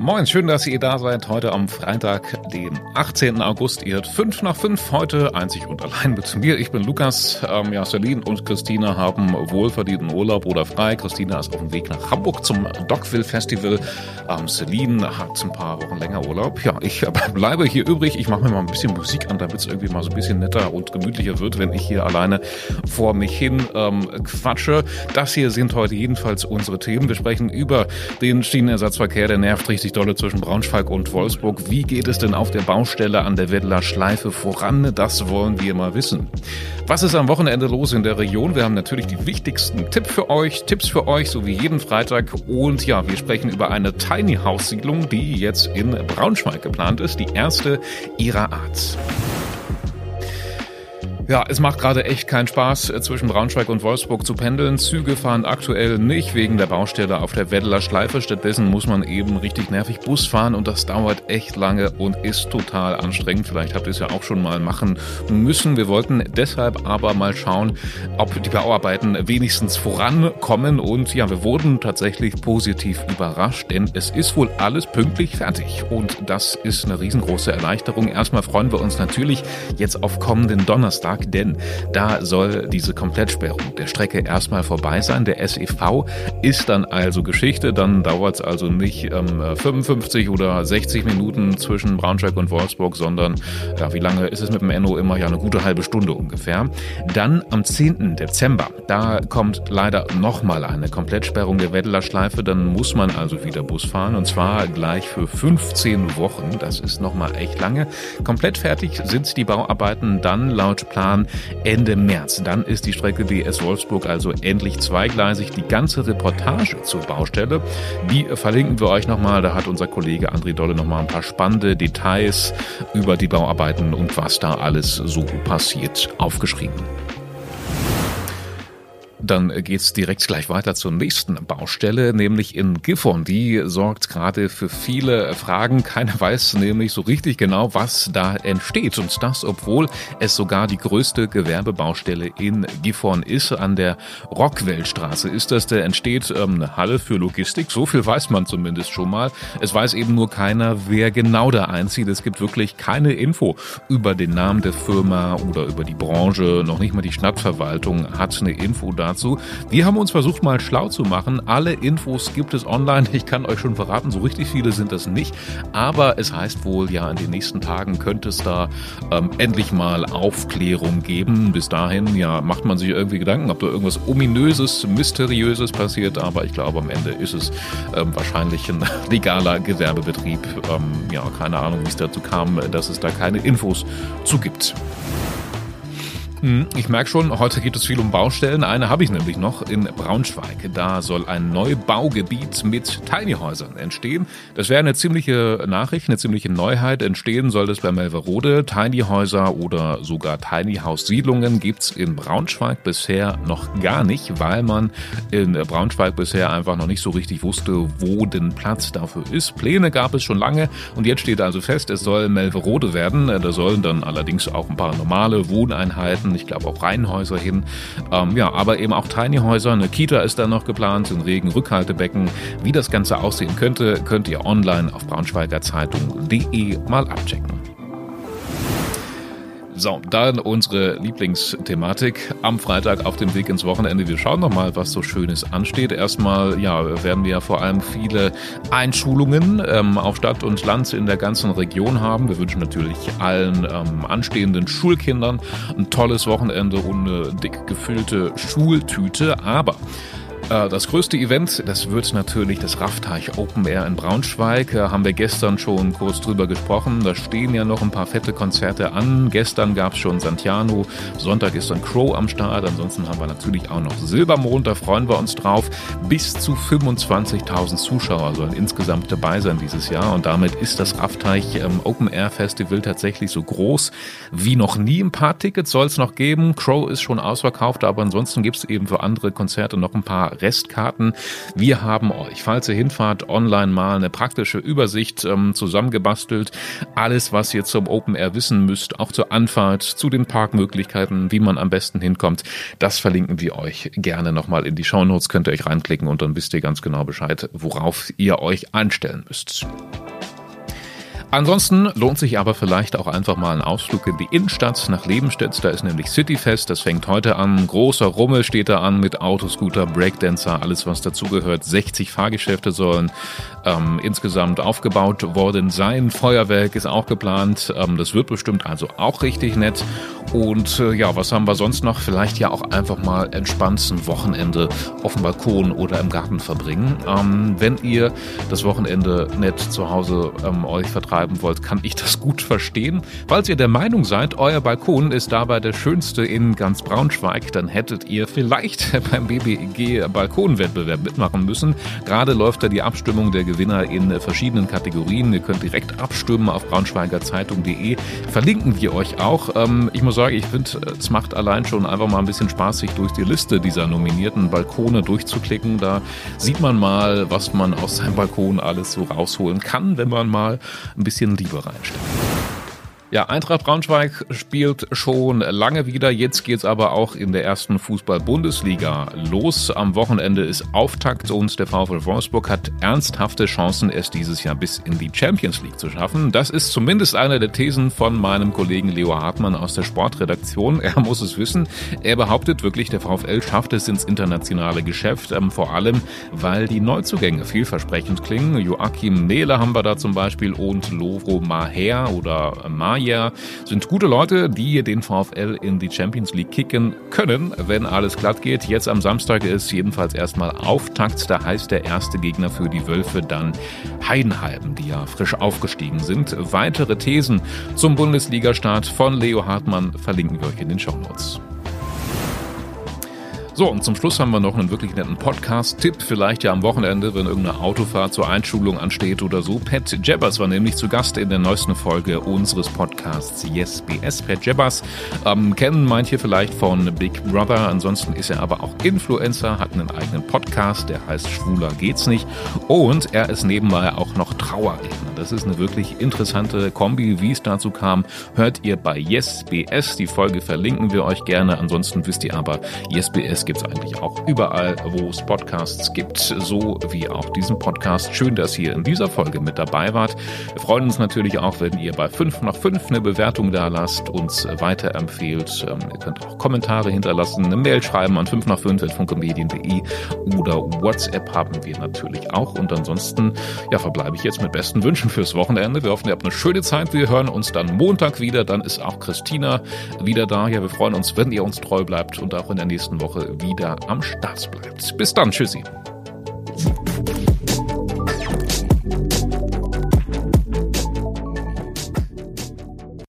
Moin, schön, dass ihr da seid. Heute am Freitag, den 18. August. Ihr hört 5 nach 5 heute einzig und allein mit mir. Ich bin Lukas. Ähm, ja, Celine und Christina haben wohlverdienten Urlaub oder frei. Christina ist auf dem Weg nach Hamburg zum Dockville Festival. Ähm, Celine hat ein paar Wochen länger Urlaub. Ja, ich bleibe hier übrig. Ich mache mir mal ein bisschen Musik an, damit es irgendwie mal so ein bisschen netter und gemütlicher wird, wenn ich hier alleine vor mich hin ähm, quatsche. Das hier sind heute jedenfalls unsere Themen. Wir sprechen über den Schienenersatzverkehr. Der nervt richtig dolle zwischen Braunschweig und Wolfsburg. Wie geht es denn auf der Baustelle an der Weddeler Schleife voran? Das wollen wir mal wissen. Was ist am Wochenende los in der Region? Wir haben natürlich die wichtigsten Tipps für euch, Tipps für euch, so wie jeden Freitag. Und ja, wir sprechen über eine Tiny House Siedlung, die jetzt in Braunschweig geplant ist. Die erste ihrer Art. Ja, es macht gerade echt keinen Spaß, zwischen Braunschweig und Wolfsburg zu pendeln. Züge fahren aktuell nicht wegen der Baustelle auf der Weddeler Schleife. Stattdessen muss man eben richtig nervig Bus fahren und das dauert echt lange und ist total anstrengend. Vielleicht habt ihr es ja auch schon mal machen müssen. Wir wollten deshalb aber mal schauen, ob die Bauarbeiten wenigstens vorankommen und ja, wir wurden tatsächlich positiv überrascht, denn es ist wohl alles pünktlich fertig und das ist eine riesengroße Erleichterung. Erstmal freuen wir uns natürlich jetzt auf kommenden Donnerstag Tag, denn da soll diese Komplettsperrung der Strecke erstmal vorbei sein. Der SEV ist dann also Geschichte, dann dauert es also nicht ähm, 55 oder 60 Minuten zwischen Braunschweig und Wolfsburg, sondern ja, wie lange ist es mit dem Enno immer? Ja, eine gute halbe Stunde ungefähr. Dann am 10. Dezember, da kommt leider nochmal eine Komplettsperrung der Weddeler Schleife, dann muss man also wieder Bus fahren und zwar gleich für 15 Wochen. Das ist nochmal echt lange. Komplett fertig sind die Bauarbeiten dann laut Plan Plan Ende März. Dann ist die Strecke DS Wolfsburg also endlich zweigleisig. Die ganze Reportage zur Baustelle, die verlinken wir euch nochmal. Da hat unser Kollege André Dolle nochmal ein paar spannende Details über die Bauarbeiten und was da alles so passiert aufgeschrieben. Dann geht's direkt gleich weiter zur nächsten Baustelle, nämlich in Gifhorn. Die sorgt gerade für viele Fragen. Keiner weiß nämlich so richtig genau, was da entsteht. Und das, obwohl es sogar die größte Gewerbebaustelle in Gifhorn ist. An der Rockwellstraße ist das. Da entsteht ähm, eine Halle für Logistik. So viel weiß man zumindest schon mal. Es weiß eben nur keiner, wer genau da einzieht. Es gibt wirklich keine Info über den Namen der Firma oder über die Branche. Noch nicht mal die Stadtverwaltung hat eine Info dazu dazu. Wir haben uns versucht mal schlau zu machen. Alle Infos gibt es online. Ich kann euch schon verraten, so richtig viele sind das nicht. Aber es heißt wohl, ja, in den nächsten Tagen könnte es da ähm, endlich mal Aufklärung geben. Bis dahin, ja, macht man sich irgendwie Gedanken, ob da irgendwas ominöses, mysteriöses passiert. Aber ich glaube, am Ende ist es ähm, wahrscheinlich ein legaler Gewerbebetrieb. Ähm, ja, keine Ahnung, wie es dazu kam, dass es da keine Infos zu gibt. Hm, ich merke schon, heute geht es viel um Baustellen. Eine habe ich nämlich noch in Braunschweig. Da soll ein Neubaugebiet mit Tiny-Häusern entstehen. Das wäre eine ziemliche Nachricht, eine ziemliche Neuheit. Entstehen soll es bei Melverode. Tiny-Häuser oder sogar Tiny-House-Siedlungen gibt's in Braunschweig bisher noch gar nicht, weil man in Braunschweig bisher einfach noch nicht so richtig wusste, wo denn Platz dafür ist. Pläne gab es schon lange und jetzt steht also fest, es soll Melverode werden. Da sollen dann allerdings auch ein paar normale Wohneinheiten Garten, ich glaube auch Reihenhäuser hin. Ähm, ja, aber eben auch Tiny Häuser. Eine Kita ist da noch geplant, ein Regen-Rückhaltebecken. Wie das Ganze aussehen könnte, könnt ihr online auf braunschweigerzeitung.de mal abchecken. So, dann unsere Lieblingsthematik am Freitag auf dem Weg ins Wochenende. Wir schauen noch mal, was so Schönes ansteht. Erstmal, ja, werden wir vor allem viele Einschulungen ähm, auf Stadt und Land in der ganzen Region haben. Wir wünschen natürlich allen ähm, anstehenden Schulkindern ein tolles Wochenende und eine dick gefüllte Schultüte. Aber das größte Event, das wird natürlich das Raffteich Open Air in Braunschweig. Da haben wir gestern schon kurz drüber gesprochen. Da stehen ja noch ein paar fette Konzerte an. Gestern gab es schon Santiano, Sonntag ist dann Crow am Start. Ansonsten haben wir natürlich auch noch Silbermond, da freuen wir uns drauf. Bis zu 25.000 Zuschauer sollen insgesamt dabei sein dieses Jahr. Und damit ist das Raffteich ähm, Open Air Festival tatsächlich so groß wie noch nie. Ein paar Tickets soll es noch geben. Crow ist schon ausverkauft, aber ansonsten gibt es eben für andere Konzerte noch ein paar Restkarten. Wir haben euch, falls ihr hinfahrt, online mal eine praktische Übersicht ähm, zusammengebastelt. Alles, was ihr zum Open Air wissen müsst, auch zur Anfahrt, zu den Parkmöglichkeiten, wie man am besten hinkommt, das verlinken wir euch gerne nochmal in die Shownotes. Könnt ihr euch reinklicken und dann wisst ihr ganz genau Bescheid, worauf ihr euch einstellen müsst. Ansonsten lohnt sich aber vielleicht auch einfach mal ein Ausflug in die Innenstadt nach Lebenstedt. Da ist nämlich Cityfest. Das fängt heute an. Großer Rummel steht da an mit Autoscooter, Breakdancer, alles was dazugehört. 60 Fahrgeschäfte sollen ähm, insgesamt aufgebaut worden sein. Feuerwerk ist auch geplant. Ähm, das wird bestimmt also auch richtig nett. Und äh, ja, was haben wir sonst noch? Vielleicht ja auch einfach mal entspannt ein Wochenende auf dem Balkon oder im Garten verbringen. Ähm, wenn ihr das Wochenende nett zu Hause ähm, euch vertreibt, betreiben wollt, kann ich das gut verstehen. Falls ihr der Meinung seid, euer Balkon ist dabei der schönste in ganz Braunschweig, dann hättet ihr vielleicht beim BBG Balkonwettbewerb mitmachen müssen. Gerade läuft da die Abstimmung der Gewinner in verschiedenen Kategorien. Ihr könnt direkt abstimmen auf braunschweigerzeitung.de. Verlinken wir euch auch. Ähm, ich muss sagen, ich finde, es macht allein schon einfach mal ein bisschen Spaß, sich durch die Liste dieser nominierten Balkone durchzuklicken. Da sieht man mal, was man aus seinem Balkon alles so rausholen kann, wenn man mal ein bisschen Liebe reinstecken. Ja, Eintracht Braunschweig spielt schon lange wieder. Jetzt geht's aber auch in der ersten Fußball-Bundesliga los. Am Wochenende ist Auftakt und der VfL Wolfsburg hat ernsthafte Chancen, es dieses Jahr bis in die Champions League zu schaffen. Das ist zumindest eine der Thesen von meinem Kollegen Leo Hartmann aus der Sportredaktion. Er muss es wissen. Er behauptet wirklich, der VfL schafft es ins internationale Geschäft, ähm, vor allem, weil die Neuzugänge vielversprechend klingen. Joachim Nele haben wir da zum Beispiel und Lovro Maher oder Maher Magier sind gute Leute, die den VfL in die Champions League kicken können, wenn alles glatt geht. Jetzt am Samstag ist jedenfalls erstmal Auftakt. Da heißt der erste Gegner für die Wölfe dann Heidenheim, die ja frisch aufgestiegen sind. Weitere Thesen zum Bundesliga-Start von Leo Hartmann verlinken wir euch in den Show Notes. So, und zum Schluss haben wir noch einen wirklich netten Podcast-Tipp. Vielleicht ja am Wochenende, wenn irgendeine Autofahrt zur Einschulung ansteht oder so. Pat Jebbers war nämlich zu Gast in der neuesten Folge unseres Podcasts Yes BS. Pat Jebbers ähm, kennen manche vielleicht von Big Brother. Ansonsten ist er aber auch Influencer, hat einen eigenen Podcast, der heißt Schwuler geht's nicht. Und er ist nebenbei auch noch Trauerredner. Das ist eine wirklich interessante Kombi. Wie es dazu kam, hört ihr bei Yes BS. Die Folge verlinken wir euch gerne. Ansonsten wisst ihr aber, Yes BS gibt es eigentlich auch überall, wo es Podcasts gibt, so wie auch diesen Podcast. Schön, dass ihr in dieser Folge mit dabei wart. Wir freuen uns natürlich auch, wenn ihr bei 5 nach 5 eine Bewertung da lasst, uns weiterempfehlt. Ähm, ihr könnt auch Kommentare hinterlassen, eine Mail schreiben an 5 nach 5 funkemedien.de oder WhatsApp haben wir natürlich auch. Und ansonsten, ja, verbleibe ich jetzt mit besten Wünschen fürs Wochenende. Wir hoffen, ihr habt eine schöne Zeit. Wir hören uns dann Montag wieder. Dann ist auch Christina wieder da. Ja, wir freuen uns, wenn ihr uns treu bleibt und auch in der nächsten Woche wieder am bleibt. Bis dann, tschüssi.